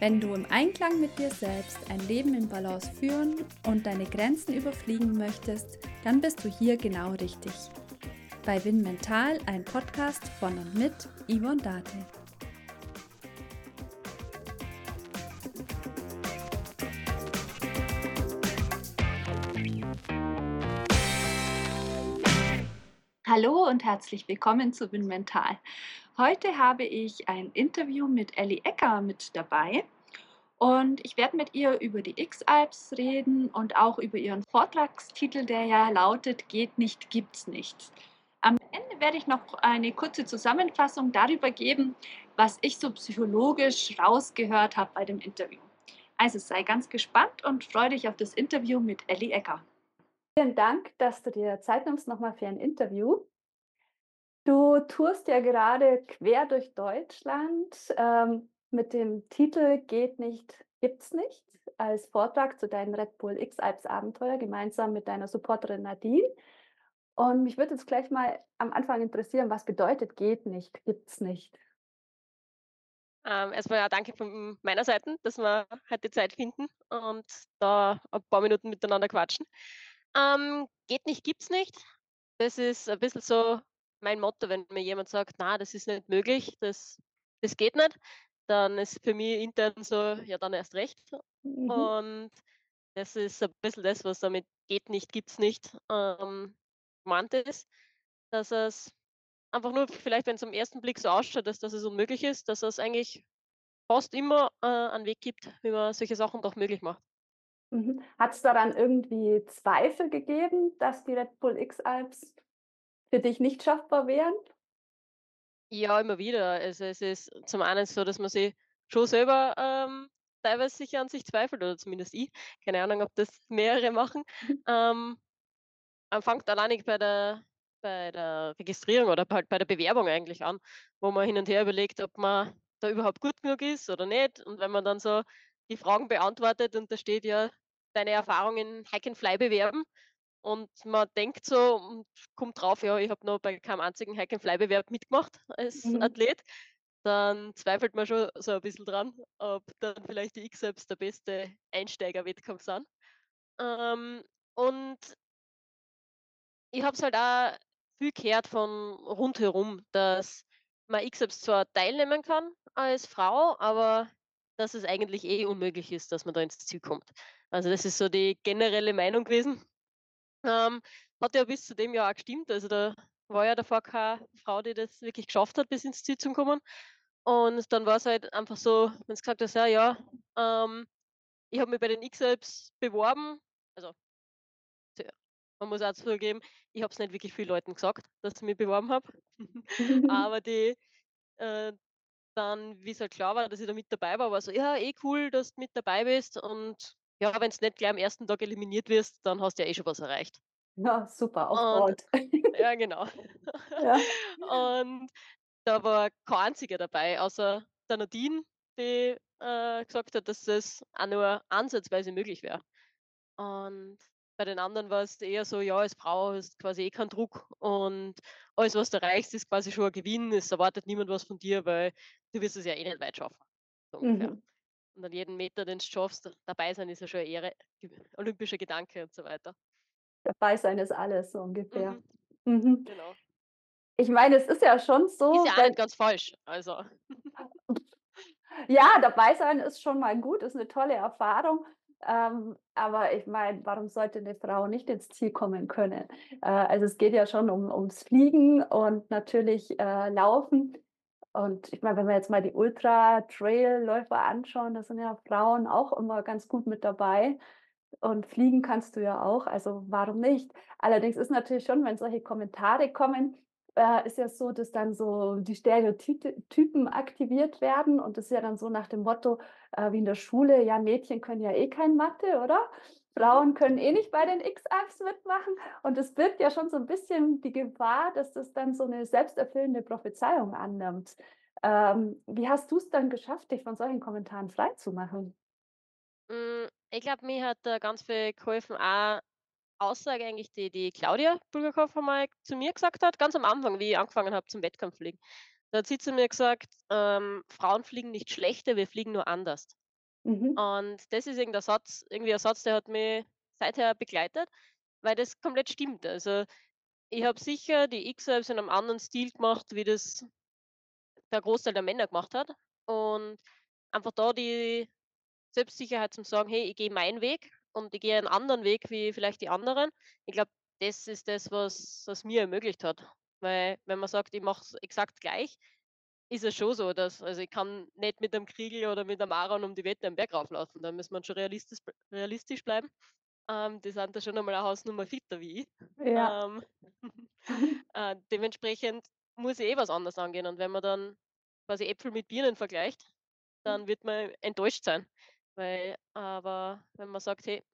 Wenn du im Einklang mit dir selbst ein Leben in Balance führen und deine Grenzen überfliegen möchtest, dann bist du hier genau richtig. Bei Win Mental, ein Podcast von und mit Yvonne Date. Hallo und herzlich willkommen zu Win Mental. Heute habe ich ein Interview mit Ellie Ecker mit dabei und ich werde mit ihr über die X-Alps reden und auch über ihren Vortragstitel, der ja lautet Geht nicht, gibt's nicht. Am Ende werde ich noch eine kurze Zusammenfassung darüber geben, was ich so psychologisch rausgehört habe bei dem Interview. Also sei ganz gespannt und freue dich auf das Interview mit Ellie Ecker. Vielen Dank, dass du dir Zeit nimmst nochmal für ein Interview. Du tourst ja gerade quer durch Deutschland ähm, mit dem Titel Geht nicht, gibt's nicht als Vortrag zu deinem Red Bull X Alps Abenteuer gemeinsam mit deiner Supporterin Nadine. Und mich würde jetzt gleich mal am Anfang interessieren, was bedeutet geht nicht, gibt's nicht? Ähm, erstmal ja, danke von meiner Seite, dass wir heute Zeit finden und da ein paar Minuten miteinander quatschen. Ähm, geht nicht, gibt's nicht. Das ist ein bisschen so mein Motto, wenn mir jemand sagt, na, das ist nicht möglich, das, das geht nicht, dann ist für mich intern so, ja, dann erst recht. Mhm. Und das ist ein bisschen das, was damit geht nicht, gibt's nicht ähm, gemeint ist, dass es einfach nur vielleicht, wenn es am ersten Blick so ausschaut, dass, dass es unmöglich ist, dass es eigentlich fast immer äh, einen Weg gibt, wie man solche Sachen doch möglich macht. Mhm. Hat es daran irgendwie Zweifel gegeben, dass die Red Bull X Alps für dich nicht schaffbar wären? Ja, immer wieder. Also es ist zum einen so, dass man sich schon selber ähm, teilweise sicher an sich zweifelt, oder zumindest ich. Keine Ahnung, ob das mehrere machen. Ähm, man fängt alleinig bei der, bei der Registrierung oder halt bei der Bewerbung eigentlich an, wo man hin und her überlegt, ob man da überhaupt gut genug ist oder nicht. Und wenn man dann so die Fragen beantwortet und da steht ja deine Erfahrungen in Hack and Fly bewerben und man denkt so und kommt drauf, ja, ich habe noch bei keinem einzigen Hack and Fly Bewerb mitgemacht als mhm. Athlet, dann zweifelt man schon so ein bisschen dran, ob dann vielleicht die X-Apps der beste Einsteigerwettkampf sind. Ähm, und ich habe es halt auch viel gehört von rundherum, dass man X-Apps zwar teilnehmen kann als Frau, aber dass es eigentlich eh unmöglich ist, dass man da ins Ziel kommt. Also das ist so die generelle Meinung gewesen. Ähm, hat ja bis zu dem Jahr auch gestimmt. Also da war ja davor keine Frau, die das wirklich geschafft hat, bis ins Ziel zu kommen. Und dann war es halt einfach so, wenn es gesagt hast, ja, ja, ähm, ich habe mich bei den X-Apps beworben. Also man muss auch zugeben, ich habe es nicht wirklich vielen Leuten gesagt, dass ich mich beworben habe. Aber die äh, dann, wie es halt klar war, dass ich da mit dabei war, war so, ja, eh cool, dass du mit dabei bist. Und ja, wenn es nicht gleich am ersten Tag eliminiert wirst, dann hast du ja eh schon was erreicht. Ja, super, aufgebaut. ja, genau. Ja. Und da war kein einziger dabei, außer der Nadine, die äh, gesagt hat, dass das auch nur ansatzweise möglich wäre. Und bei den anderen war es eher so, ja, als Frau hast quasi eh keinen Druck und alles, was du erreichst, ist quasi schon ein Gewinn. Es erwartet niemand was von dir, weil du wirst es ja eh nicht weit schaffen. So mhm. Und an jedem Meter, den du schaffst, dabei sein ist ja schon ein Ehre, olympischer Gedanke und so weiter. Dabei sein ist alles, so ungefähr. Mhm. Mhm. Genau. Ich meine, es ist ja schon so. Ist ja auch nicht ganz falsch. Also. ja, dabei sein ist schon mal gut, ist eine tolle Erfahrung. Ähm, aber ich meine, warum sollte eine Frau nicht ins Ziel kommen können? Äh, also es geht ja schon um, ums Fliegen und natürlich äh, Laufen. Und ich meine, wenn wir jetzt mal die Ultra-Trail-Läufer anschauen, da sind ja Frauen auch immer ganz gut mit dabei. Und fliegen kannst du ja auch, also warum nicht? Allerdings ist natürlich schon, wenn solche Kommentare kommen, äh, ist ja so, dass dann so die Stereotypen aktiviert werden und das ist ja dann so nach dem Motto äh, wie in der Schule, ja, Mädchen können ja eh kein Mathe, oder? Frauen können eh nicht bei den X-Apps mitmachen und es birgt ja schon so ein bisschen die Gefahr, dass das dann so eine selbsterfüllende Prophezeiung annimmt. Ähm, wie hast du es dann geschafft, dich von solchen Kommentaren freizumachen? Mm, ich glaube, mir hat da ganz viel geholfen, auch Aussage eigentlich, die die Claudia Bulgakov einmal zu mir gesagt hat, ganz am Anfang, wie ich angefangen habe zum Wettkampffliegen. Da hat sie zu mir gesagt, ähm: „Frauen fliegen nicht schlechter, wir fliegen nur anders.“ Mhm. Und das ist irgend 'n Satz irgendwie ein Satz, der hat mich seither begleitet, weil das komplett stimmt. Also, ich habe sicher die X-Ups in einem anderen Stil gemacht, wie das der Großteil der Männer gemacht hat und einfach da die Selbstsicherheit zum sagen: „Hey, ich gehe meinen Weg und ich gehe einen anderen Weg wie vielleicht die anderen.“ Ich glaube, das ist das, was was mir ermöglicht hat. Weil wenn man sagt, ich mache es exakt gleich, ist es schon so, dass also, ich kann nicht mit einem Kriegel oder mit einem Aaron um die Wette einen Berg rauflaufen. Da muss man schon realistisch realistisch bleiben. Ähm, die sind da schon einmal eine Hausnummer fitter wie ich. Ja. Ähm, äh, dementsprechend muss ich eh was anderes angehen und wenn man dann quasi Äpfel mit Birnen vergleicht, dann wird man enttäuscht sein. Weil aber wenn man sagt: „Hey,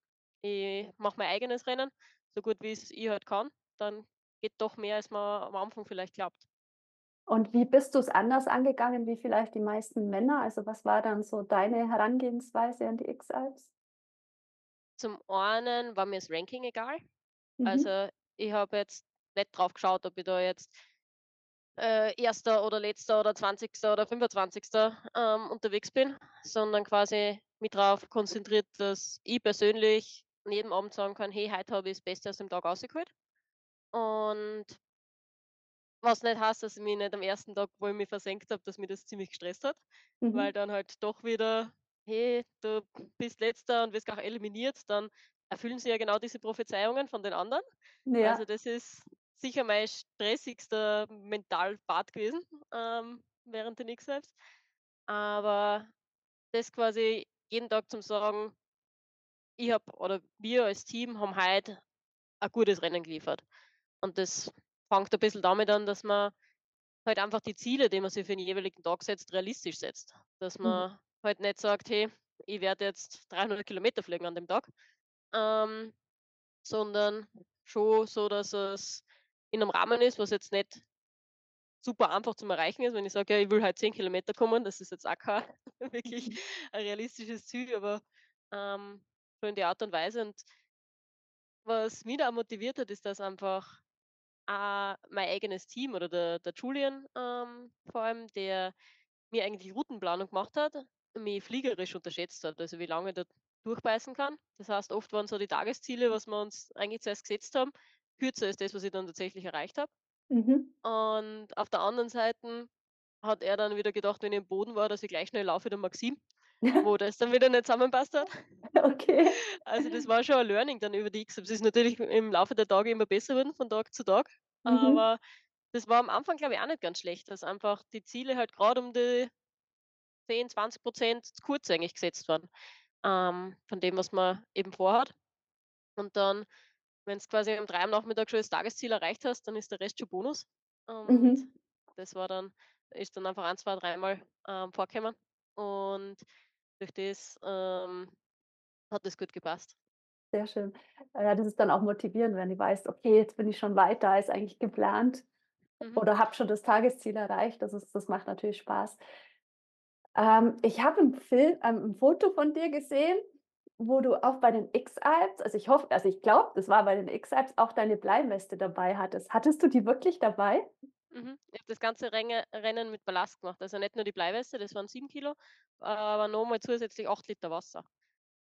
ich mache mein eigenes Rennen, so gut wie es ich halt kann“, dann geht doch mehr, als man am Anfang vielleicht glaubt. Und wie bist du's anders angegangen wie vielleicht die meisten Männer? Also, was war dann so deine Herangehensweise an die X-Alps? Zum einen war mir das Ranking egal. Mhm. Also, ich habe jetzt nicht drauf geschaut, ob ich da jetzt, äh, 1. oder Letzter oder 20. oder 25. ähm, unterwegs bin, sondern quasi mich drauf konzentriert, dass ich persönlich an jedem Abend sagen kann: „Hey, heute habe ich das Beste aus dem Tag rausgeholt.“ Und was nicht heißt, dass ich mich nicht am ersten Tag, wo ich mich versenkt habe, dass mich das ziemlich gestresst hat, weil Mhm. dann halt doch wieder: „Hey, du bist Letzter und wirst gleich eliminiert“, dann erfüllen sie ja genau diese Prophezeiungen von den anderen. Also, Ja. das ist sicher mein stressigster Mentalpart gewesen, ähm, während den X-Games. Aber das quasi jeden Tag zum sagen: „Ich habe oder wir als Team haben heute ein gutes Rennen geliefert.“ Und das fängt ein bisschen damit an, dass man halt einfach die Ziele, die man sich für den jeweiligen Tag setzt, realistisch setzt. Dass Mhm. man halt nicht sagt: „Hey, ich werde jetzt 300 Kilometer fliegen an dem Tag“, ähm, sondern schon so, dass es in einem Rahmen ist, was jetzt nicht super einfach zum Erreichen ist. Wenn ich sage: „Ja, ich will halt 10 Kilometer kommen“, das ist jetzt auch kein wirklich Mhm. ein realistisches Ziel, aber, ähm, so in der Art und Weise. Und was mich da motiviert hat, ist, dass einfach auch mein eigenes Team oder der der Julian, ähm, vor allem, der mir eigentlich Routenplanung gemacht hat, mich fliegerisch unterschätzt hat, also wie lange ich da durchbeißen kann. Das heißt, oft waren so die Tagesziele, was wir uns eigentlich zuerst gesetzt haben, kürzer als das, was ich dann tatsächlich erreicht habe. Mhm. Und auf der anderen Seite hat er dann wieder gedacht, wenn ich am Boden war, dass ich gleich schnell laufe wie der Maxim, wo das dann wieder nicht zusammenpasst hat. Okay. Also, das war schon ein Learning dann über die X-Ups. Es ist natürlich im Laufe der Tage immer besser geworden, von Tag zu Tag, Mhm. aber das war am Anfang, glaube ich, auch nicht ganz schlecht, dass einfach die Ziele halt gerade um die 10, 20 zu kurz eigentlich gesetzt waren, ähm, von dem, was man eben vorhat. Und dann, wenn wenn's quasi um 3 am Nachmittag schon das Tagesziel erreicht hast, dann ist der Rest schon Bonus. Und Mhm. das war dann ist dann einfach ein, zwei, dreimal, ähm, vorgekommen. Und durch das, ähm, hat das gut gepasst. Sehr schön. Ja, das ist dann auch motivierend, wenn du weißt: „Okay, jetzt bin ich schon weiter als eigentlich geplant Mhm, oder habe schon das Tagesziel erreicht.“ Das ist das macht natürlich Spaß. Ähm, ich habe im Film ähm, 'n Foto von dir gesehen, wo du auch bei den X-Alps also, ich hoffe also, ich glaube, das war bei den X-Alps auch deine Bleiweste dabei hattest. Hattest du die wirklich dabei? Mhm. Ich habe das ganze Renne Rennen mit Ballast gemacht. Also, nicht nur die Bleiweste, das waren 7 Kilo, aber noch mal zusätzlich 8 Liter Wasser.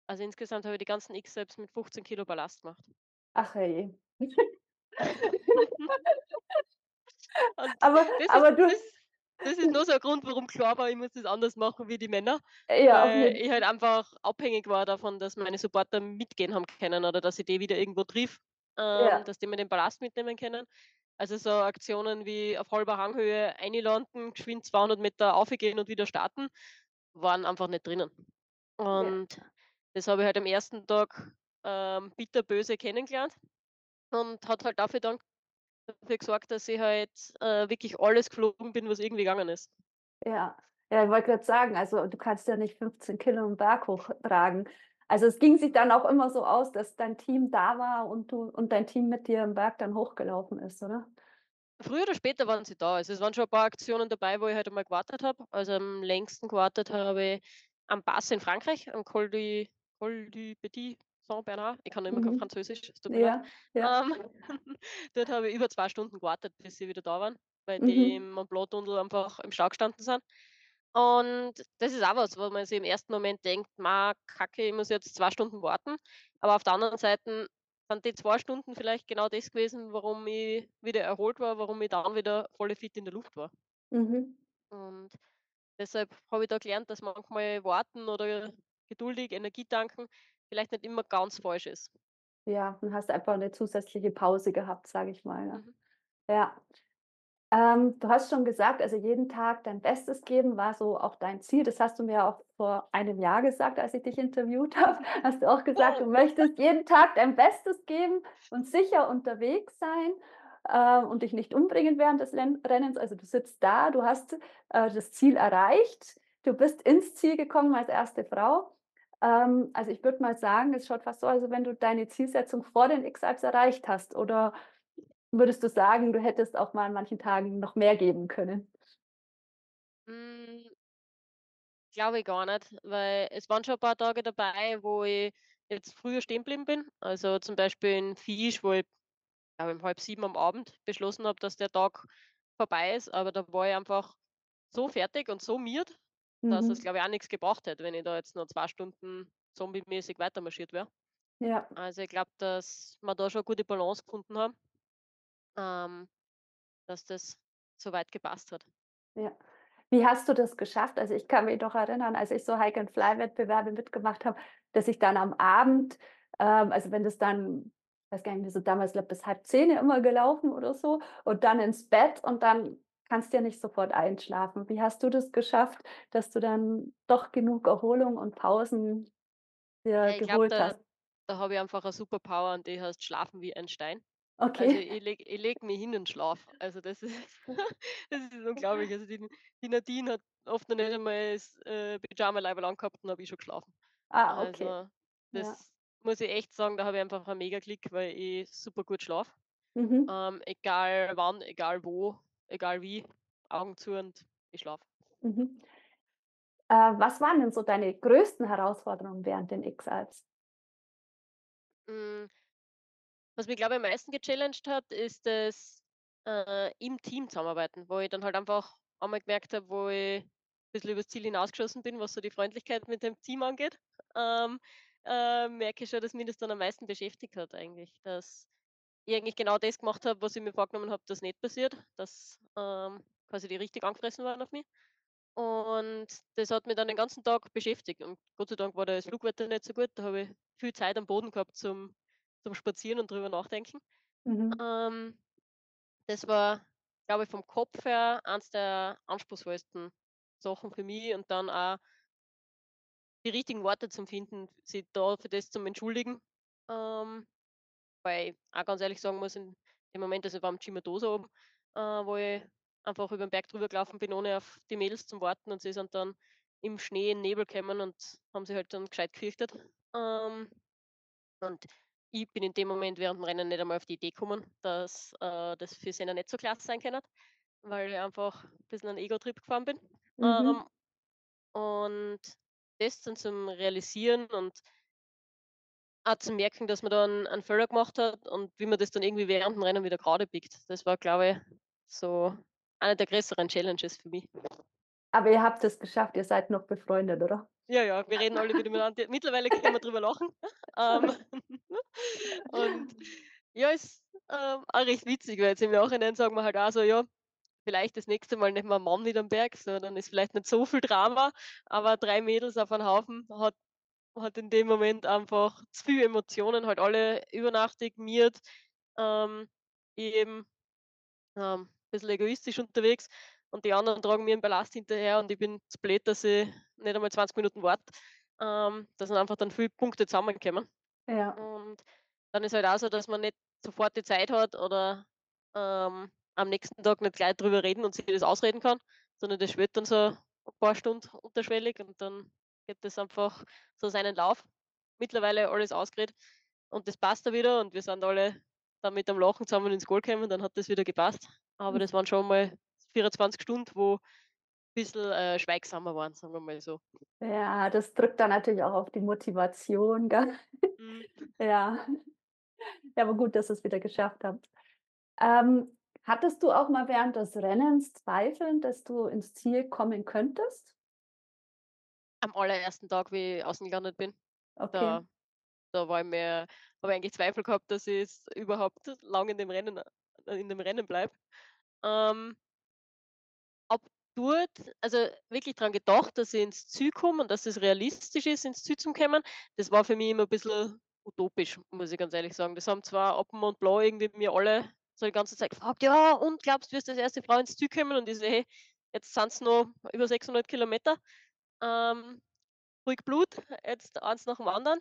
Also, insgesamt habe ich die ganzen X-Steps mit 15 Kilo Ballast gemacht. Ach. Und Aber das ist aber du das das ist nur so 'n Grund, warum klar war, ich muss das anders machen wie die Männer, ja, weil ich halt einfach abhängig war davon, dass meine Supporter mitgehen haben können oder dass ich die wieder irgendwo triff, ähm, ja, dass die mir den Ballast mitnehmen können. Also, so Aktionen wie auf halber Hanghöhe einlanden, geschwind 200 Meter raufgehen und wieder starten, waren einfach nicht drinnen. ja, Und das habe ich halt am ersten Tag, ähm, bitterböse kennengelernt und hat halt dafür dann dafür gesorgt, dass ich halt, äh, wirklich alles geflogen bin, was irgendwie gegangen ist. ja. Ja, ich wollte grad sagen, also, du kannst ja nicht 15 Kilo 'n Berg hochtragen. Also, es ging sich dann auch immer so aus, dass dein Team da war und du und dein Team mit dir 'n Berg dann hochgelaufen ist, oder? Früher oder später waren sie da. Also, es waren schon ein paar Aktionen dabei, wo ich halt einmal gewartet habe. Also, am längsten gewartet habe ich am Pass in Frankreich, am Col du Col du Petit, Saint-Bernard. Ich kann nicht mehr kein Mhm. Französisch, es tut mir. Ja, ja. Ähm, dort habe ich über 2 Stunden gewartet, bis sie wieder da waren, weil die Mhm. im Mont-Blanc-Tunnel einfach im Stau gestanden sind. Und das ist auch was, wo man sich im ersten Moment denkt: „Ma, Kacke, ich muss jetzt 2 Stunden warten.“ Aber auf der anderen Seite sind die 2 Stunden vielleicht genau das gewesen, warum ich wieder erholt war, warum ich dann wieder voll fit in der Luft war. Mhm. Und deshalb habe ich da gelernt, dass manchmal warten oder geduldig Energie tanken vielleicht nicht immer ganz falsch ist. Ja, und hast einfach 'ne zusätzliche Pause gehabt, sage ich mal, ja. Mhm. Ja. Ähm, du hast schon gesagt, also jeden Tag dein Bestes geben war so auch dein Ziel. Das hast du mir auch vor einem Jahr gesagt, als ich dich interviewt habe. Hast du auch gesagt, du möchtest jeden Tag dein Bestes geben und sicher unterwegs sein, äh, und dich nicht umbringen während des Rennens. Also, du sitzt da, du hast, äh, das Ziel erreicht. Du bist ins Ziel gekommen als erste Frau. Ähm, also, ich würde mal sagen, es schaut fast so, als wenn du deine Zielsetzung vor den X-Alps erreicht hast. Oder würdest du sagen, du hättest auch mal an manchen Tagen noch mehr geben können? Hm. Glaube ich gar nicht, weil es waren schon 'n paar Tage dabei, wo ich jetzt früher stehen geblieben bin. Also, zum Beispiel in Fisch, wo ich, glaube um 6:30 am Abend beschlossen habe, dass der Tag vorbei ist, aber da war ich einfach so fertig und so miert, dass es, Mhm. glaube ich, auch nix gebracht hätte, wenn ich da jetzt noch 2 Stunden zombiemäßig weitermarschiert wäre. Ja. Also, ich glaube, dass wir da schon 'ne gute Balance gefunden haben ähm, dass das so weit gepasst hat. Ja. Wie hast du das geschafft? Also, ich kann mich doch erinnern, als ich so Hike-and-Fly-Wettbewerbe mitgemacht habe, dass ich dann am Abend, ähm also, wenn das dann weiß gar nicht, wir sind damals, glaube bis 9:30 immer gelaufen oder so und dann ins Bett und dann kannst du ja nicht sofort einschlafen. Wie hast du das geschafft, dass du dann doch genug Erholung und Pausen dir Ja, ich geholt da hast? da habe ich einfach 'ne Superpower und die heißt schlafen wie ein Stein. Also, Okay. ich lege ich lege mich hin und schlafe. Also, das ist das ist unglaublich. Also, die die Nadine hat oft noch nicht einmal das, äh, Pyjama-Leiberl angehabt und habe ich schon geschlafen. Ah, okay. Also, Ja. das muss ich echt sagen, da habe ich einfach einen Mega-Klick, weil ich super gut schlafe. Mhm. Ähm, egal wann, egal wo, egal wie, Augen zu und ich schlafe. Mhm. Äh, was waren denn so deine größten Herausforderungen während den X-Alps? Hm. Was mich, glaube ich, am meisten gechallenged hat, ist das, äh, im Team zusammenarbeiten, wo ich dann halt einfach einmal gemerkt habe, wo ich bisschen übers Ziel hinausgeschossen bin, was so die Freundlichkeit mit dem Team angeht. Ähm, äh, merke ich schon, dass mich das dann am meisten beschäftigt hat eigentlich, dass ich eigentlich genau das gemacht habe, was ich mir vorgenommen habe, dass nicht passiert, dass, ähm, quasi die richtig angefressen waren auf mich. Und das hat mich dann den ganzen Tag beschäftigt und Gott sei Dank war da das Flugwetter nicht so gut. Da habe ich viel Zeit am Boden gehabt zum zum Spazieren und drüber nachdenken. Mhm. Ähm, das war, glaube ich, vom Kopf her eins der anspruchsvollsten Sachen für mich und dann auch die richtigen Worte zum Finden, sich da für das zum Entschuldigen. Ähm, weil ich auch ganz ehrlich sagen muss, in dem Moment also, am Cima-Tosa oben, äh, wo ich einfach über 'n Berg drüber gelaufen bin, ohne auf die Mädels zu warten und sie sind dann im Schnee, in Nebel gekommen und haben sich halt dann gescheit gefürchtet. Ähm, und ich bin in dem Moment während dem Rennen nicht einmal auf die Idee gekommen, dass, äh, das für sie nicht so klasse sein kann, weil ich einfach bisschen einen Ego-Trip gefahren bin. Mhm. Ähm, und das dann zum Realisieren und auch zu merken, dass man da 'n einen Fehler gemacht hat und wie man das dann irgendwie während dem Rennen wieder gerade biegt. Das war, glaube ich, so eine der größeren Challenges für mich. Aber ihr habt es geschafft, ihr seid noch befreundet, oder? Ja, ja, wir reden alle wieder miteinander. Mittlerweile können wir drüber lachen. Ähm, und ja, ist, ähm, auch recht witzig, weil jetzt im Nachhinein sagen wir halt auch so: „Ja, vielleicht das nächste Mal nicht mehr 'n Mann mit am Berg, sondern ist vielleicht nicht so viel Drama.“ Aber 3 Mädels auf einen Haufen hat hat in dem Moment einfach zu viel Emotionen, halt alle übernachtig, miert, ähm, eben, ähm, bisschen egoistisch unterwegs und die anderen tragen mir 'n Ballast hinterher und ich bin zu blöd, dass ich nicht einmal 20 Minuten warte. Ähm, da sind einfach dann viele Punkte zusammengekommen. Ja. Und dann ist halt auch so, dass man nicht sofort die Zeit hat oder, ähm, am nächsten Tag nicht gleich drüber reden und sich das ausreden kann, sondern das schwelt dann so 'n paar Stunden unterschwellig und dann geht das einfach so seinen Lauf. Mittlerweile alles ausgeredet und das passt auch wieder und wir sind alle dann mit dem Lachen zusammen ins Goal gekommen, dann hat das wieder gepasst. Aber Hm. das waren schon mal 24 Stunden, wo bisschen, äh, schweigsamer waren, sagen wir mal so. Ja, das drückt dann natürlich auch auf die Motivation, gell? Mhm. Ja. Ja, aber gut, dass ihr's wieder geschafft habt. Ähm, hattest du auch mal während des Rennens Zweifeln, dass du ins Ziel kommen könntest? Am allerersten Tag, wie ich außen gelandet bin, Okay. da da war ich mir habe ich eigentlich Zweifel gehabt, dass ich's überhaupt lang in dem Rennen in dem Rennen bleibe. Ähm dort also wirklich dran gedacht, dass ich ins Ziel komme und dass es realistisch ist, ins Ziel zu kommen. Das war für mich immer 'n bisschen utopisch, muss ich ganz ehrlich sagen. Das haben zwar dem Mont Blanc irgendwie mir alle so die ganze Zeit gefragt: „Ja, und glaubst du, wirst als erste Frau ins Ziel kommen?“ Und ich so: „Hey, jetzt sind's noch über 600 Kilometer, ähm, ruhig Blut, jetzt eins nach dem anderen.“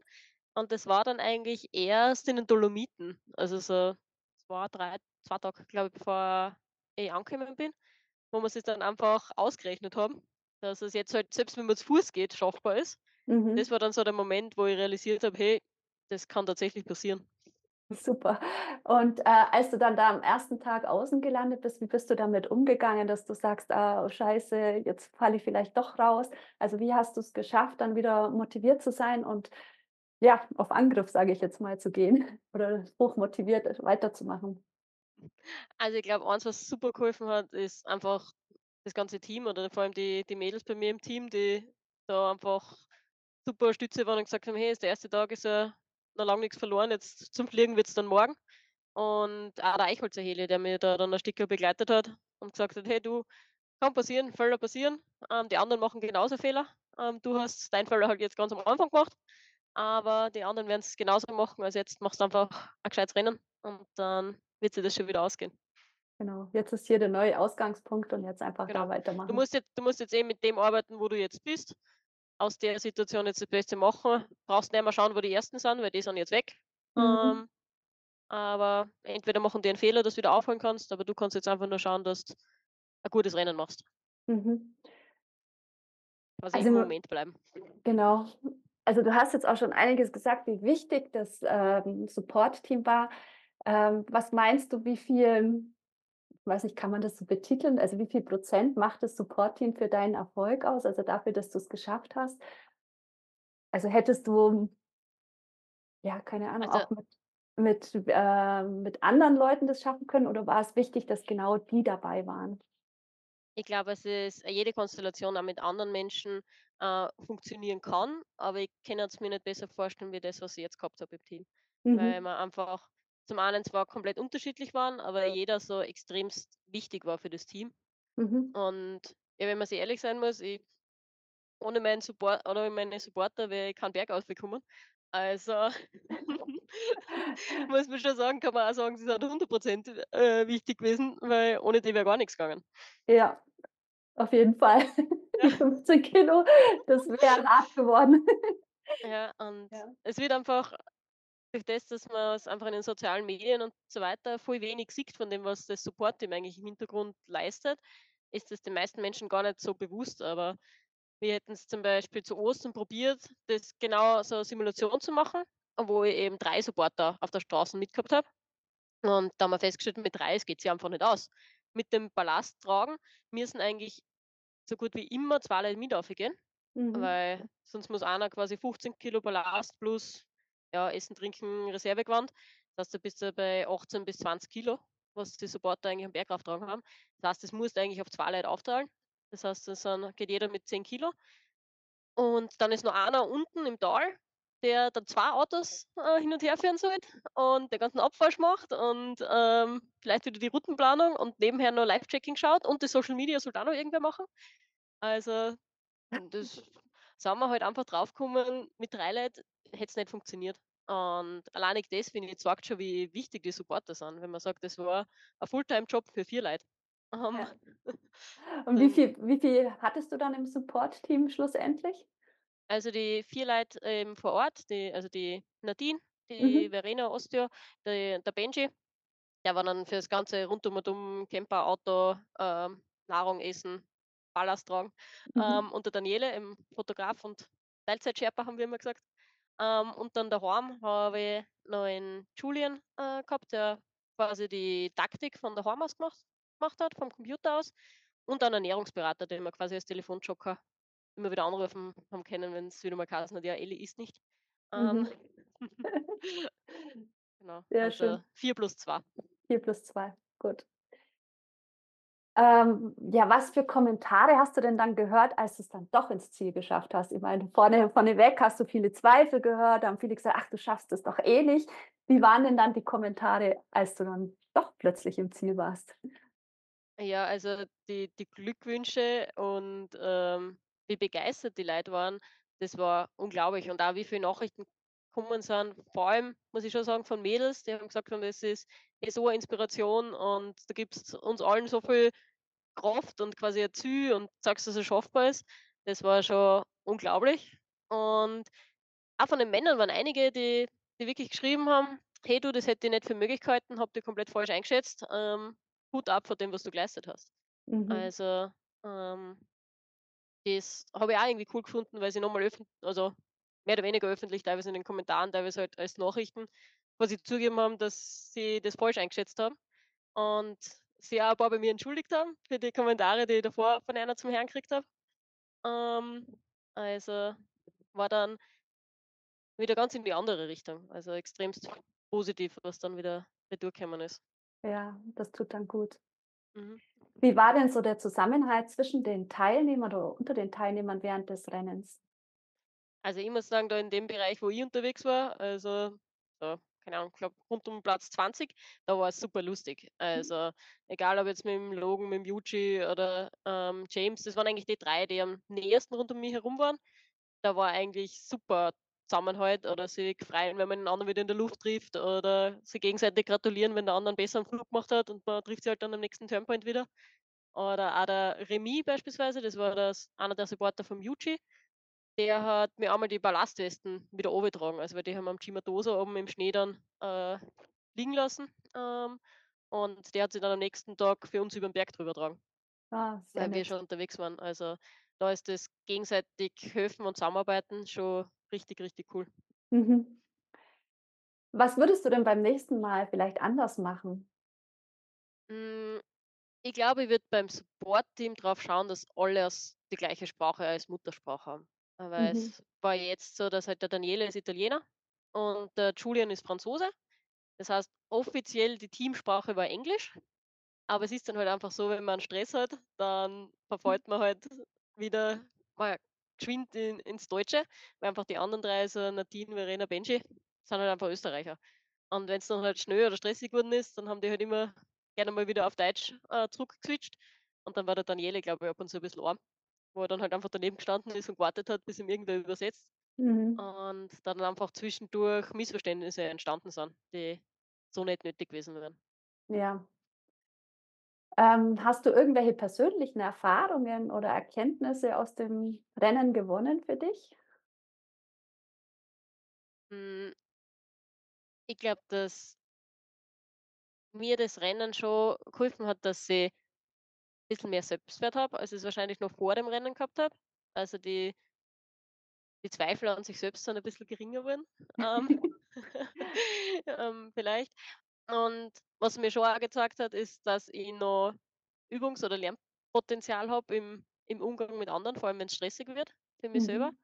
Und das war dann eigentlich erst in den Dolomiten, also so 2, 3 2 Tage, glaube ich, bevor ich angekommen bin, wo wir es dann einfach ausgerechnet haben, dass es jetzt halt, selbst wenn man zu Fuß geht, schaffbar ist. Das Mhm. war dann so der Moment, wo ich realisiert habe: „Hey, das kann tatsächlich passieren.“ Super. Und, äh, als du dann da am 1. Tag außen gelandet bist, wie bist du damit umgegangen, dass du sagst: „Ah, oh Scheiße, jetzt falle ich vielleicht doch raus?“ Also, wie hast du's geschafft, dann wieder motiviert zu sein und, ja, auf Angriff, sage ich jetzt mal, zu gehen oder hochmotiviert, weiterzumachen? Also, ich glaube, eins, was super geholfen hat, ist einfach das ganze Team oder vor allem die die Mädels bei mir im Team, die da einfach super Stütze waren und gesagt haben: „Hey, ist der 1. Tag, ist ja noch lang nix verloren, jetzt zum Fliegen wird's dann morgen.“ Und auch der Eichholzer Heli, der mich da dann ein Stückchen begleitet hat und gesagt hat: „Hey du, kann passieren, Fehler passieren. Ähm, die anderen machen genauso Fehler. Ähm, du hast deinen Fehler halt jetzt ganz am Anfang gemacht, aber die anderen werden's genauso machen. Also, jetzt machst du einfach ein gescheites Rennen und dann wird sich das schon wieder ausgehen.“ Genau, jetzt ist hier der neue Ausgangspunkt und jetzt einfach Genau. da Du weitermachen. musst jetzt du musst jetzt eh mit dem arbeiten, wo du jetzt bist. Aus der Situation jetzt das Beste machen. Brauchst nicht mehr schauen, wo die Ersten sind, weil die sind jetzt weg. Mhm. Ähm, aber entweder machen die einen Fehler, dass du wieder aufholen kannst, aber du kannst jetzt einfach nur schauen, dass du ein gutes Rennen machst. Mhm. Quasi im Also Moment bleiben. genau. Also, du hast jetzt auch schon einiges gesagt, wie wichtig das, ähm, Support-Team war. Ähm, was meinst du, wie viel weiß nicht, kann man das so betiteln? Also, wie viel Prozent macht das Support-Team für deinen Erfolg aus, also dafür, dass du's geschafft hast? Also, hättest du ja, keine Ahnung, Also auch mit mit äh, mit anderen Leuten das schaffen können oder war es wichtig, dass genau die dabei waren? Ich glaube, es ist jede Konstellation auch mit anderen Menschen, äh, funktionieren kann, aber ich kann es mir nicht besser vorstellen wie das, was ich jetzt gehabt habe im Team. Weil Mhm. wir einfach zum einen zwar komplett unterschiedlich waren, aber jeder so extremst wichtig war für das Team. Mhm. Und ja, wenn man sich ehrlich sein muss, ich ohne meinen Support ohne meine Supporter wäre ich keinen Berg rauf gekommen. Also muss man schon sagen kann man auch sagen, sie sind 100 %, äh, wichtig gewesen, weil ohne die wäre gar nix gegangen. Ja, auf jeden Fall. Ja. Die 15 Kilo, das wäre hart geworden. Ja, und Ja. es wird einfach durch das, dass man's einfach in den sozialen Medien und so weiter voll wenig sieht von dem, was das Support-Team eigentlich im Hintergrund leistet, ist das den meisten Menschen gar nicht so bewusst. Aber wir hätten's zum Beispiel zu Ostern probiert, das genau so 'ne Simulation zu machen, wo ich eben 3 Supporter auf der Straße mitgehabt habe. Und da haben wir festgestellt, mit 3, es geht sich einfach nicht aus. Mit dem Ballast tragen müssen eigentlich so gut wie immer 2 Leute mit raufgehen, Mhm. weil sonst muss einer quasi 15 Kilo Ballast plus, ja, Essen, Trinken, Reservegewand. Das heißt, da bist du bei 18 bis 20 Kilo, was die Supporter eigentlich am Berg rauftragen haben. Das heißt, das musst du eigentlich auf 2 Leute aufteilen. Das heißt, da sind geht jeder mit 10 Kilo. Und dann ist noch einer unten im Tal, der dann 2 Autos, äh, hin und her führen sollte und den ganzen Abwasch macht und, ähm, vielleicht wieder die Routenplanung und nebenher noch Live-Checking schaut und das Social Media sollte auch noch irgendwer machen. Also, das sind wir halt einfach drauf gekommen, mit 3 Leuten hätte es nicht funktioniert. Und alleinig das, finde ich, zeigt schon, wie wichtig die Supporter sind, wenn man sagt, das war ein Fulltime-Job für 4 Leute. Ja. Und wie viel wie viel hattest du dann im Support-Team schlussendlich? Also, die 4 Leute, ähm, vor Ort, die also die Nadine, die Mhm. Verena Ostja, der der Benji, der war dann fürs ganze Rundum und um Camper, Auto, ähm, Nahrung, Essen, Ballast tragen. Mhm. Ähm, und der Daniele, ähm, Fotograf und Teilzeit-Sherpa, haben wir immer gesagt. Ähm, und dann daheim habe ich noch einen Julian, äh, gehabt, der quasi die Taktik von daheim aus gemacht gemacht hat, vom Computer aus. und einen Ernährungsberater, den wir quasi als Telefonjoker immer wieder anrufen haben können, wenn's wieder mal geheißen hat: „Ja, Elli isst nicht.“ Ähm, Mhm. genau, Sehr also schön. 4 plus 2. 4 plus 2, gut. Ähm, ja, was für Kommentare hast du denn dann gehört, als du's dann doch ins Ziel geschafft hast? Ich meine, vorne vorneweg hast du viele Zweifel gehört, haben viele gesagt: „Ach, du schaffst es doch eh nicht.“ Wie waren denn dann die Kommentare, als du dann doch plötzlich im Ziel warst? Ja, also die die Glückwünsche und, ähm, wie begeistert die Leute waren, das war unglaublich. Und auch wie viele Nachrichten gekommen sind, vor allem, muss ich schon sagen, von Mädels, die haben gesagt haben: „Das ist eh so eine Inspiration und du gibst uns allen so viel Kraft und quasi ein Ziel und sagst, dass es schaffbar ist.“ Das war schon unglaublich. Und auch von den Männern waren einige, die die wirklich geschrieben haben: „Hey du, das hätte ich nicht für möglich gehalten, habe dich komplett falsch eingeschätzt. Ähm, Hut ab vor dem, was du geleistet hast.“ Mhm. Also, ähm das habe ich auch irgendwie cool gefunden, weil sie noch mal öffn also mehr oder weniger öffentlich, teilweise in den Kommentaren, teilweise halt als Nachrichten, quasi zugegeben haben, dass sie das falsch eingeschätzt haben und sich auch ein paar bei mir entschuldigt haben für die Kommentare, die ich davor von einer zum Herrn gekriegt habe. Ähm, also war dann wieder ganz in die andere Richtung, also extremst positiv, was dann wieder retour gekommen ist. Ja, das tut dann gut. Mhm. Wie war denn so der Zusammenhalt zwischen den Teilnehmern oder unter den Teilnehmern während des Rennens? Also, ich muss sagen, da in dem Bereich, wo ich unterwegs war, also, so, keine Ahnung, glaube rund um Platz 20, da war es super lustig. Also, egal ob jetzt mit dem Logan, mit dem Yuji oder, ähm, James, das waren eigentlich die 3, die am nähersten rund um mich herum waren. Da war eigentlich super Zusammenhalt oder sich freuen, wenn man den anderen wieder in der Luft trifft oder sich gegenseitig gratulieren, wenn der andere einen besseren Flug gemacht hat und man trifft sich halt dann am nächsten Turnpoint wieder. Oder auch der Remy beispielsweise, das war das einer der Supporter vom Yuji. Der hat mir einmal die Ballastwesten wieder runtergetragen. Also, weil die haben am Cimatosa oben im Schnee dann, äh, liegen lassen, ähm, und der hat sie dann am nächsten Tag für uns über 'n Berg drüber getragen, Ah, sehr weil wir nett. schon unterwegs waren. Also, da ist das gegenseitig helfen und zusammenarbeiten schon richtig, richtig cool. Mhm. Was würdest du denn beim nächsten Mal vielleicht anders machen? Hm, ich glaube, ich würde beim Support-Team drauf schauen, dass alle die gleiche Sprache als Muttersprache haben. Weil Mhm. es war jetzt so, dass halt der Daniele ist Italiener und der Julian ist Franzose. Das heißt, offiziell die Teamsprache war Englisch, aber es ist dann halt einfach so, wenn man Stress hat, dann verfällt man halt wieder mal geschwind in ins Deutsche, weil einfach die anderen 3, also Nadine, Verena, Benji, sind halt einfach Österreicher. Und wenn's dann halt schnell oder stressig geworden ist, dann haben die halt immer gerne mal wieder auf Deutsch, äh, zurückgeswitcht. Und dann war der Daniele, glaube ich, ab und zu 'n bisschen arm, wo er dann halt einfach daneben gestanden ist und gewartet hat, bis ihm irgendwer übersetzt. Mhm. Und dann einfach zwischendurch Missverständnisse entstanden sind, die so nicht nötig gewesen wären. Ja. Ähm, hast du irgendwelche persönlichen Erfahrungen oder Erkenntnisse aus dem Rennen gewonnen für dich? Hm, ich glaube, dass mir das Rennen schon geholfen hat, dass ich bisschen mehr Selbstwert habe, als ich's wahrscheinlich noch vor dem Rennen gehabt habe. Also, die die Zweifel an sich selbst sind ein bisschen geringer geworden, ähm, ähm, vielleicht. Und was mir schon auch gezeigt hat, ist, dass ich noch Übungs oder Lernpotenzial habe im im Umgang mit anderen, vor allem wenn's stressig wird für mich selber, Mhm.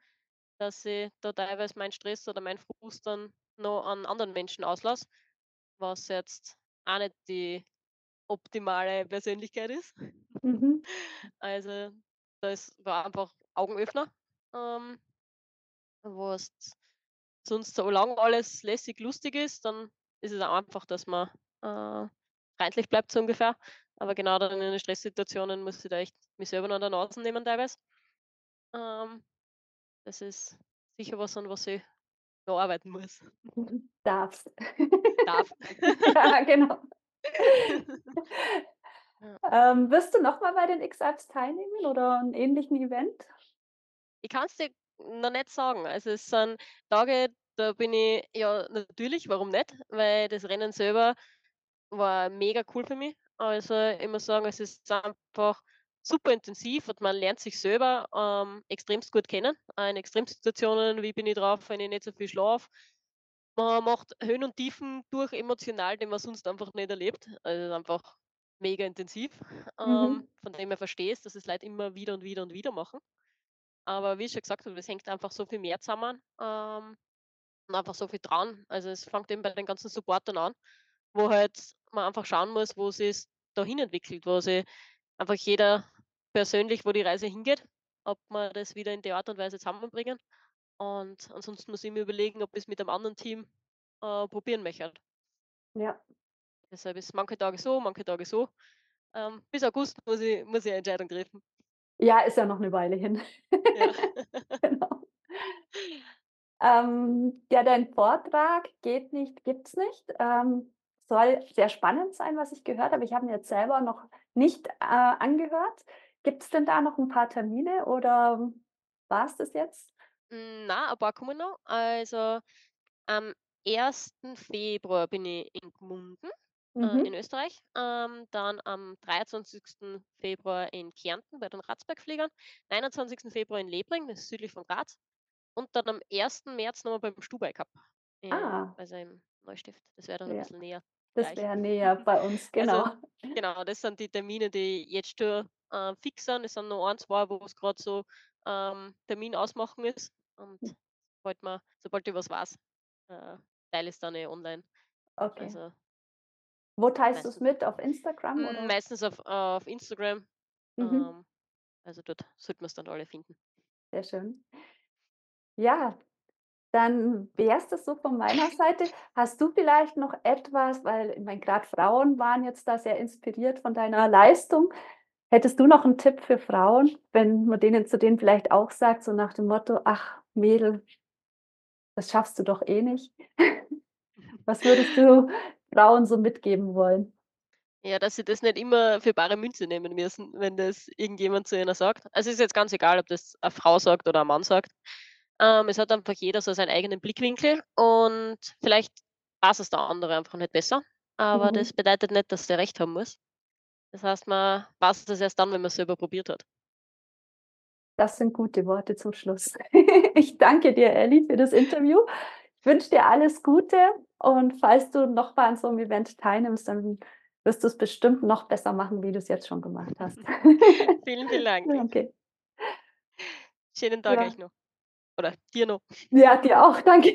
dass ich da teilweise meinen Stress oder meinen Frust dann noch an anderen Menschen auslasse, was jetzt auch nicht die optimale Persönlichkeit ist. Mhm. Also, das war einfach Augenöffner, ähm was sonst solange alles lässig lustig ist, dann ist es auch einfach, dass man, äh, freundlich bleibt so ungefähr. Aber genau dann in den Stresssituationen muss ich da echt mich selber noch an der Nase nehmen teilweise. Ähm, das ist sicher was, an was ich noch arbeiten muss. Darfst. Darf. Ja, genau. Ähm, wirst du noch mal bei den X-Alps teilnehmen oder 'n ähnlichen Event? Ich kann's dir noch nicht sagen. Also, es sind Tage, da bin ich ja, natürlich, warum nicht? Weil das Rennen selber war mega cool für mich. Also, ich muss sagen, es ist einfach super intensiv und man lernt sich selber, ähm, extremst gut kennen. In Extremsituationen, wie bin ich drauf, wenn ich nicht so viel schlafe. Man macht Höhen und Tiefen durch emotional, die man sonst einfach nicht erlebt. Also, es ist einfach mega intensiv, Mhm. ähm, von dem her verstehe ich's, dass es Leute immer wieder und wieder und wieder machen. Aber wie ich schon gesagt habe, es hängt einfach so viel mehr zusammen, ähm, und einfach so viel dran. Also, es fängt eben bei den ganzen Supportern an, wo halt man einfach schauen muss, wo sie's dahin entwickelt, wo sich einfach jeder persönlich wo die Reise hingeht, ob wir das wieder in der Art und Weise zusammenbringen. Und ansonsten muss ich mir überlegen, ob ich's mit einem anderen Team, äh, probieren möchte. Ja. Deshalb ist manche Tage so, manche Tage so. Ähm, bis August muss ich muss ich eine Entscheidung treffen. Ja, ist ja noch 'ne Weile hin. Ja. Genau. Ähm, ja, dein Vortrag „Geht nicht, gibt's nicht“, ähm, soll sehr spannend sein, was ich gehört habe. Ich habe ihn jetzt selber noch nicht, äh, angehört. Gibt's denn da noch 'n paar Termine oder war's das jetzt? Hm, na, ein paar kommen noch. Also, am 1. Februar bin ich in Gmunden, äh, in Mhm. Österreich. Ähm, dann am 23. Februar in Kärnten bei den Ratzbergfliegern, 29. Februar in Lebring, das ist südlich von Graz. Und dann am 1. März noch mal beim Stubai-Cup, in Ah. also, in Neustift. Das wäre dann ein Ja, bisschen näher das gleich. wäre näher bei uns, Also, genau. genau, das sind die Termine, die jetzt schon, äh, fix sind. Es sind noch 1, 2, wo's grad so, ähm, Termin ausmachen ist. Und sobald man sobald ich was weiß, äh, teile ich's dann eh online. Okay. Also Wo teilst du's meistens mit? Auf Instagram oder? meistens auf auf Instagram. Mhm. Ähm, also, dort sollte man's dann alle finden. Sehr schön. Ja, dann wär's das so von meiner Seite. Hast du vielleicht noch etwas weil ich meine, grad Frauen waren jetzt da sehr inspiriert von deiner Leistung. Hättest du noch 'n Tipp für Frauen, wenn man denen zu denen vielleicht auch sagt, so nach dem Motto: „Ach, Mädel“ „das schaffst du doch eh nicht.“ Was würdest du Frauen so mitgeben wollen? Ja, dass sie das nicht immer für bare Münze nehmen müssen, wenn das irgendjemand zu ihnen sagt. Also, ist jetzt ganz egal, ob das eine Frau sagt oder ein Mann sagt. Ähm, es hat einfach jeder so seinen eigenen Blickwinkel und vielleicht weiß es der andere einfach nicht besser, aber das Mhm. bedeutet nicht, dass der recht haben muss. Das heißt, man weiß das erst dann, wenn man's selber probiert hat. Das sind gute Worte zum Schluss. Ich danke dir, Elli, für das Interview. Ich wünsche dir alles Gute und falls du noch mal an so 'nem Event teilnimmst, dann wirst du's bestimmt noch besser machen, wie du's jetzt schon gemacht hast. Vielen, vielen Dank. Danke. Schönen Tag Ja. euch noch. Oder dir noch. Ja, dir auch. Danke.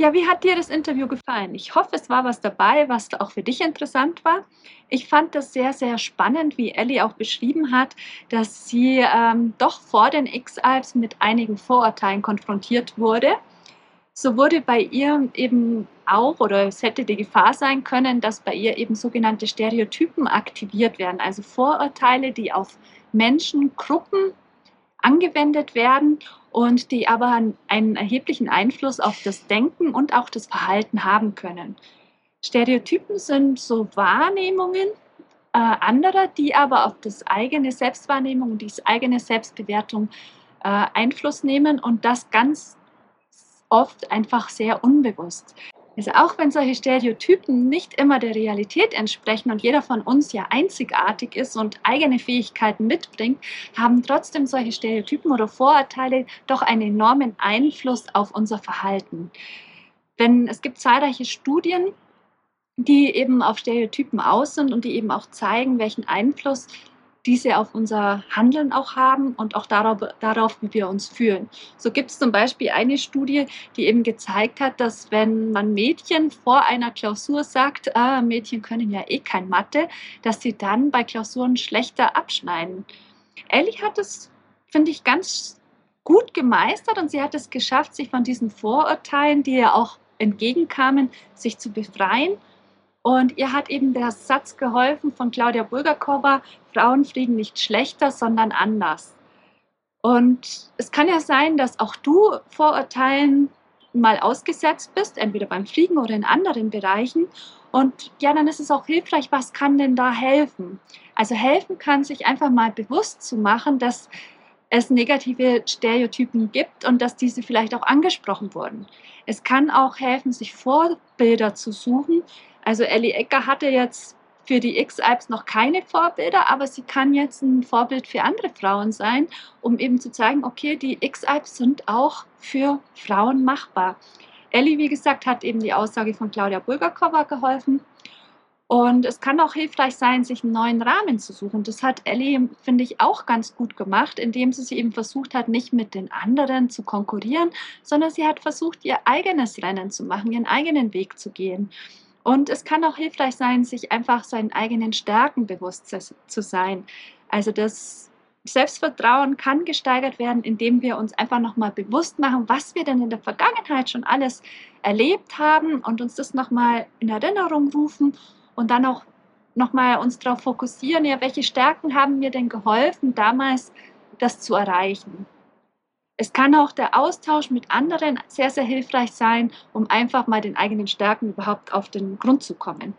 Ja, wie hat dir das Interview gefallen? Ich hoffe, es war was dabei, was auch für dich interessant war. Ich fand das sehr, sehr spannend, wie Elli auch beschrieben hat, dass sie, ähm, doch vor den X-Alps mit einigen Vorurteilen konfrontiert wurde. So wurde bei ihr eben auch oder es hätte die Gefahr sein können, dass bei ihr eben sogenannte Stereotypen aktiviert werden, also Vorurteile, die auf Menschengruppen angewendet werden und die aber einen erheblichen Einfluss auf das Denken und auch das Verhalten haben können. Stereotypen sind so Wahrnehmungen, äh, anderer, die aber auf das eigene Selbstwahrnehmung und die eigene Selbstbewertung, äh, Einfluss nehmen und das ganz oft einfach sehr unbewusst. Also, auch wenn solche Stereotypen nicht immer der Realität entsprechen und jeder von uns ja einzigartig ist und eigene Fähigkeiten mitbringt, haben trotzdem solche Stereotypen oder Vorurteile doch einen enormen Einfluss auf unser Verhalten. Denn es gibt zahlreiche Studien, die eben auf Stereotypen aus sind und die eben auch zeigen, welchen Einfluss diese auf unser Handeln auch haben und auch darauf darauf, wie wir uns fühlen. So gibt's zum Beispiel eine Studie, die eben gezeigt hat, dass wenn man Mädchen vor einer Klausur sagt: „Ah, Mädchen können ja eh kein Mathe“, dass sie dann bei Klausuren schlechter abschneiden. Elli hat es, finde ich, ganz gut gemeistert und sie hat es geschafft, sich von diesen Vorurteilen, die ihr auch entgegenkamen, sich zu befreien. Und ihr hat eben der Satz geholfen von Claudia Bulgakova: „Frauen fliegen nicht schlechter, sondern anders.“ Und es kann ja sein, dass auch du Vorurteilen mal ausgesetzt bist, entweder beim Fliegen oder in anderen Bereichen. Und ja, dann ist es auch hilfreich, was kann denn da helfen? Also, helfen kann, sich einfach mal bewusst zu machen, dass es negative Stereotypen gibt und dass diese vielleicht auch angesprochen wurden. Es kann auch helfen, sich Vorbilder zu suchen. Also, Elli Ecker hatte jetzt für die X-Alps noch keine Vorbilder, aber sie kann jetzt 'n Vorbild für andere Frauen sein, um eben zu zeigen: „Okay, die X-Alps sind auch für Frauen machbar.“ Elli, wie gesagt, hat eben die Aussage von Claudia Bulgakova geholfen. Und es kann auch hilfreich sein, sich einen neuen Rahmen zu suchen. Das hat Ellie, finde ich, auch ganz gut gemacht, indem sie eben versucht hat, nicht mit den anderen zu konkurrieren, sondern sie hat versucht, ihr eigenes Rennen zu machen, ihren eigenen Weg zu gehen. Und es kann auch hilfreich sein, sich einfach seinen eigenen Stärken bewusst zu sein. Also das Selbstvertrauen kann gesteigert werden, indem wir uns einfach nochmal bewusst machen, was wir denn in der Vergangenheit schon alles erlebt haben und uns das nochmal in Erinnerung rufen und dann auch nochmal uns darauf fokussieren, ja, welche Stärken haben mir denn geholfen, damals das zu erreichen. Es kann auch der Austausch mit anderen sehr, sehr hilfreich sein, um einfach mal den eigenen Stärken überhaupt auf den Grund zu kommen.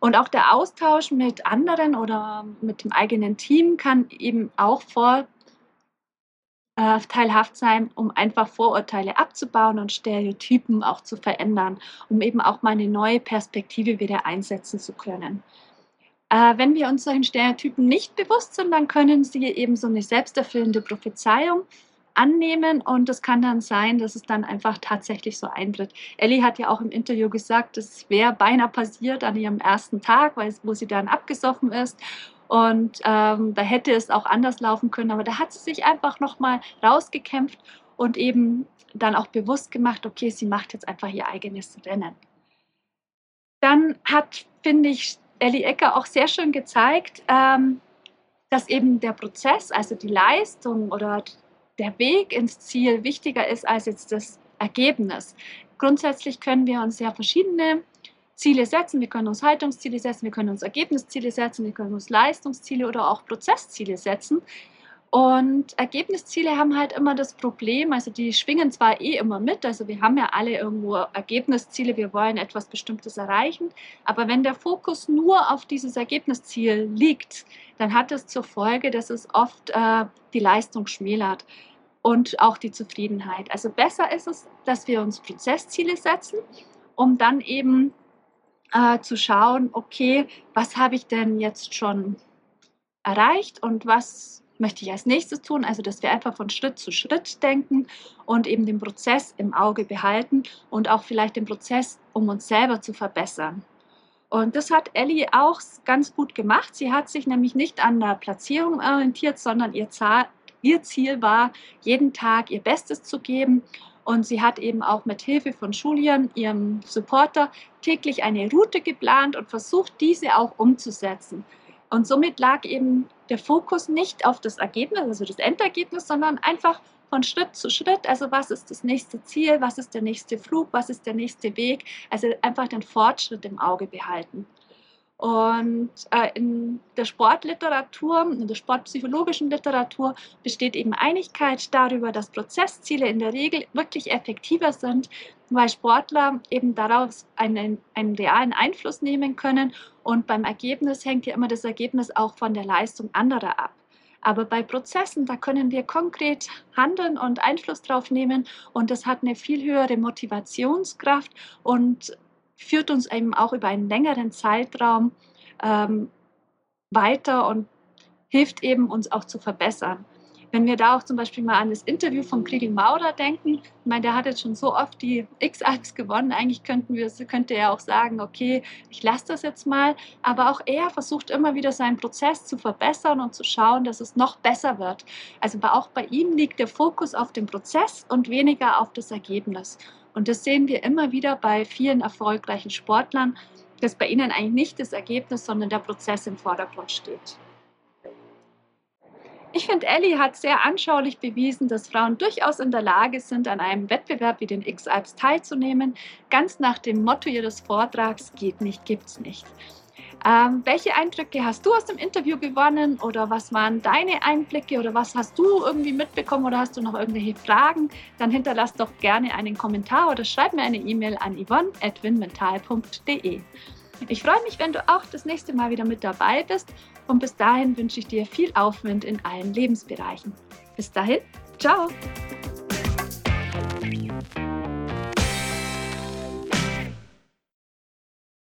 Und auch der Austausch mit anderen oder mit dem eigenen Team kann eben auch vorteilhaft sein, um einfach Vorurteile abzubauen und Stereotypen auch zu verändern, um eben auch mal eine neue Perspektive wieder einsetzen zu können. Äh, wenn wir uns solchen Stereotypen nicht bewusst sind, dann können sie eben so eine selbsterfüllende Prophezeiung annehmen und es kann dann sein, dass es dann einfach tatsächlich so eintritt. Ellie hat ja auch im Interview gesagt, es wäre beinahe passiert an ihrem ersten Tag, weil, wo sie dann abgesoffen ist und ähm, da hätte es auch anders laufen können, aber da hat sie sich einfach nochmal rausgekämpft und eben dann auch bewusst gemacht, okay, sie macht jetzt einfach ihr eigenes Rennen. Dann hat, finde ich, Ellie Ecker auch sehr schön gezeigt, ähm, dass eben der Prozess, also die Leistung oder der Weg ins Ziel wichtiger ist als jetzt das Ergebnis. Grundsätzlich können wir uns ja verschiedene Ziele setzen. Wir können uns Haltungsziele setzen, wir können uns Ergebnisziele setzen, wir können uns Leistungsziele oder auch Prozessziele setzen. Und Ergebnisziele haben halt immer das Problem, also die schwingen zwar eh immer mit, also wir haben ja alle irgendwo Ergebnisziele, wir wollen etwas Bestimmtes erreichen, aber wenn der Fokus nur auf dieses Ergebnisziel liegt, dann hat es zur Folge, dass es oft äh, die Leistung schmälert und auch die Zufriedenheit. Also besser ist es, dass wir uns Prozessziele setzen, um dann eben äh, zu schauen, okay, was habe ich denn jetzt schon erreicht und was möchte ich als nächstes tun? Also, dass wir einfach von Schritt zu Schritt denken und eben den Prozess im Auge behalten und auch vielleicht den Prozess, um uns selber zu verbessern. Und das hat Ellie auch ganz gut gemacht. Sie hat sich nämlich nicht an der Platzierung orientiert, sondern ihr, Zahl, ihr Ziel war, jeden Tag ihr Bestes zu geben. Und sie hat eben auch mit Hilfe von Julian, ihrem Supporter, täglich eine Route geplant und versucht, diese auch umzusetzen. Und somit lag eben der Fokus nicht auf das Ergebnis, also das Endergebnis, sondern einfach von Schritt zu Schritt. Also was ist das nächste Ziel, was ist der nächste Flug, was ist der nächste Weg. Also einfach den Fortschritt im Auge behalten. Und äh, in der Sportliteratur, in der sportpsychologischen Literatur besteht eben Einigkeit darüber, dass Prozessziele in der Regel wirklich effektiver sind, weil Sportler eben daraus einen, einen realen Einfluss nehmen können. Und beim Ergebnis hängt ja immer das Ergebnis auch von der Leistung anderer ab. Aber bei Prozessen, da können wir konkret handeln und Einfluss drauf nehmen und das hat eine viel höhere Motivationskraft und führt uns eben auch über einen längeren Zeitraum ähm, weiter und hilft eben uns auch zu verbessern. Wenn wir da auch zum Beispiel mal an das Interview von Kriegel Maurer denken, ich meine, der hat jetzt schon so oft die X-Alps gewonnen, eigentlich könnten wir, könnte er auch sagen, okay, ich lasse das jetzt mal, aber auch er versucht immer wieder seinen Prozess zu verbessern und zu schauen, dass es noch besser wird. Also auch bei ihm liegt der Fokus auf dem Prozess und weniger auf das Ergebnis. Und das sehen wir immer wieder bei vielen erfolgreichen Sportlern, dass bei ihnen eigentlich nicht das Ergebnis, sondern der Prozess im Vordergrund steht. Ich finde, Ellie hat sehr anschaulich bewiesen, dass Frauen durchaus in der Lage sind, an einem Wettbewerb wie den X-Alps teilzunehmen, ganz nach dem Motto ihres Vortrags, geht nicht, gibt's nicht. Ähm, welche Eindrücke hast du aus dem Interview gewonnen oder was waren deine Einblicke oder was hast du irgendwie mitbekommen oder hast du noch irgendwelche Fragen? Dann hinterlass doch gerne einen Kommentar oder schreib mir eine E-Mail an yvonne.winmental.de. Ich freue mich, wenn du auch das nächste Mal wieder mit dabei bist und bis dahin wünsche ich dir viel Aufwind in allen Lebensbereichen. Bis dahin, ciao!